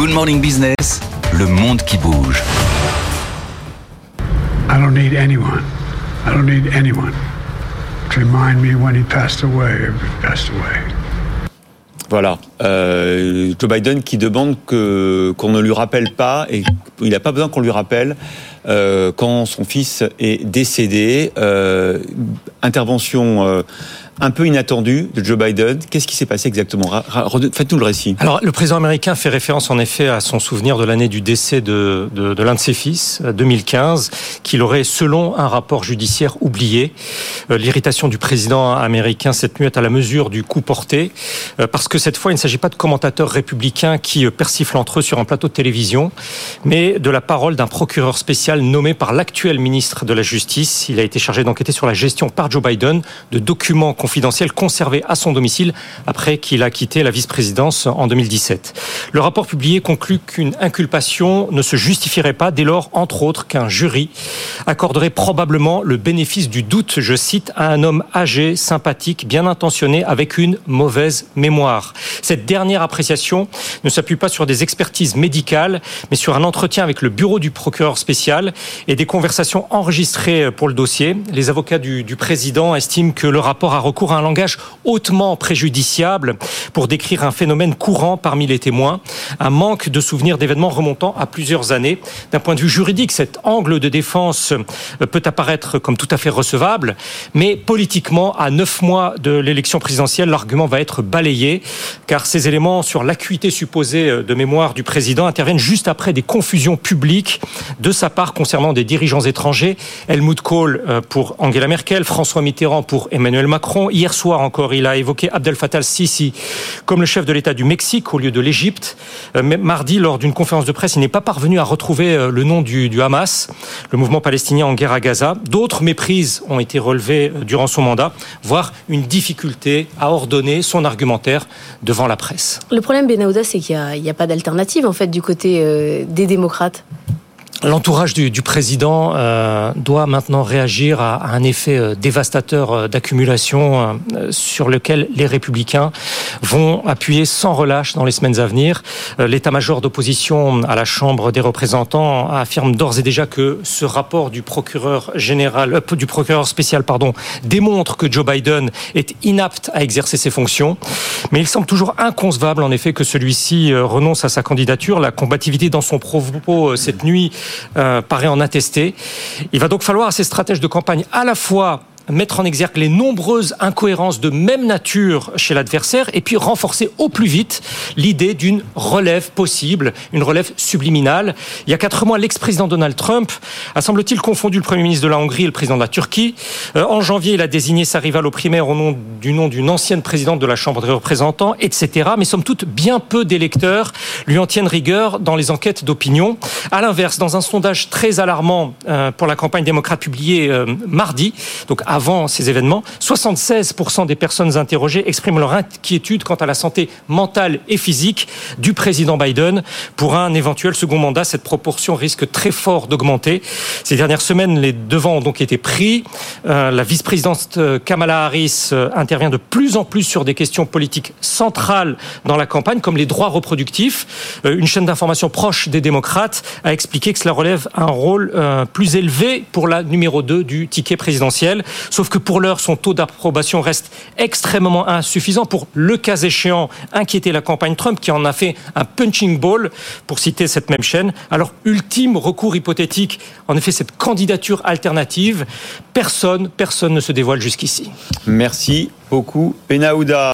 Good Morning Business, le monde qui bouge. I don't need anyone. I don't need anyone to remind me when he passed away, if he passed away. Voilà, euh, Joe Biden qui demande que qu'on ne lui rappelle pas et il n'a pas besoin qu'on lui rappelle euh, quand son fils est décédé. Euh, intervention euh, un peu inattendu de Joe Biden. Qu'est-ce qui s'est passé exactement? Faites-nous le récit. Alors, le président américain fait référence en effet à son souvenir de l'année du décès de, l'un de ses fils, 2015, qu'il aurait, selon un rapport judiciaire, oublié. Euh, l'irritation du président américain cette nuit est à la mesure du coup porté, euh, parce que cette fois, il ne s'agit pas de commentateurs républicains qui euh, persiflent entre eux sur un plateau de télévision, mais de la parole d'un procureur spécial nommé par l'actuel ministre de la Justice. Il a été chargé d'enquêter sur la gestion par Joe Biden de documents confidentiel conservé à son domicile après qu'il a quitté la vice-présidence en 2017. Le rapport publié conclut qu'une inculpation ne se justifierait pas dès lors, entre autres, qu'un jury accorderait probablement le bénéfice du doute, je cite, à un homme âgé, sympathique, bien intentionné, avec une mauvaise mémoire. Cette dernière appréciation ne s'appuie pas sur des expertises médicales, mais sur un entretien avec le bureau du procureur spécial et des conversations enregistrées pour le dossier. Les avocats du, du président estiment que le rapport a recours à un langage hautement préjudiciable pour décrire un phénomène courant parmi les témoins, un manque de souvenirs d'événements remontant à plusieurs années. D'un point de vue juridique, cet angle de défense peut apparaître comme tout à fait recevable, mais politiquement, à neuf mois de l'élection présidentielle, l'argument va être balayé, car ces éléments sur l'acuité supposée de mémoire du président interviennent juste après des confusions publiques de sa part concernant des dirigeants étrangers. Helmut Kohl euh, pour Angela Merkel, François Mitterrand pour Emmanuel Macron, Hier soir encore, il a évoqué Abdel Fattah al-Sisi comme le chef de l'État du Mexique au lieu de l'Égypte. Euh, mardi, lors d'une conférence de presse, il n'est pas parvenu à retrouver euh, le nom du, Hamas, le mouvement palestinien en guerre à Gaza. D'autres méprises ont été relevées euh, durant son mandat, voire une difficulté à ordonner son argumentaire devant la presse. Le problème, Benahouda, c'est qu'il n'y a, pas d'alternative en fait du côté des démocrates. L'entourage du, du, président euh, doit maintenant réagir à, à un effet euh, dévastateur euh, d'accumulation euh, sur lequel les républicains vont appuyer sans relâche dans les semaines à venir. Euh, l'état-major d'opposition à la Chambre des représentants affirme d'ores et déjà que ce rapport du procureur général, euh, du procureur spécial, pardon, démontre que Joe Biden est inapte à exercer ses fonctions. Mais il semble toujours inconcevable, en effet, que celui-ci renonce à sa candidature. La combativité dans son propos cette nuit euh, paraît en attester. Il va donc falloir à ces stratèges de campagne à la fois mettre en exergue les nombreuses incohérences de même nature chez l'adversaire et puis renforcer au plus vite l'idée d'une relève possible, une relève subliminale. Il y a quatre mois, l'ex-président Donald Trump a semble-t-il confondu le Premier ministre de la Hongrie et le président de la Turquie. Euh, en janvier, il a désigné sa rivale aux primaires au nom du nom d'une ancienne présidente de la Chambre des représentants, etc. Mais somme toute, bien peu d'électeurs lui en tiennent rigueur dans les enquêtes d'opinion. À l'inverse, dans un sondage très alarmant euh, pour la campagne démocrate publié euh, mardi, donc avant ces événements, 76% des personnes interrogées expriment leur inquiétude quant à la santé mentale et physique du président Biden. Pour un éventuel second mandat, cette proportion risque très fort d'augmenter. Ces dernières semaines, les devants ont donc été pris. Euh, la vice-présidente Kamala Harris euh, intervient de plus en plus sur des questions politiques centrales dans la campagne, comme les droits reproductifs. Euh, une chaîne d'information proche des démocrates a expliqué que cela relève un rôle euh, plus élevé pour la numéro 2 du ticket présidentiel. Sauf que pour l'heure, son taux d'approbation reste extrêmement insuffisant pour, le cas échéant, inquiéter la campagne Trump, qui en a fait un punching ball, pour citer cette même chaîne. Alors, ultime recours hypothétique, en effet, cette candidature alternative, personne, personne ne se dévoile jusqu'ici. Merci beaucoup, Penaouda.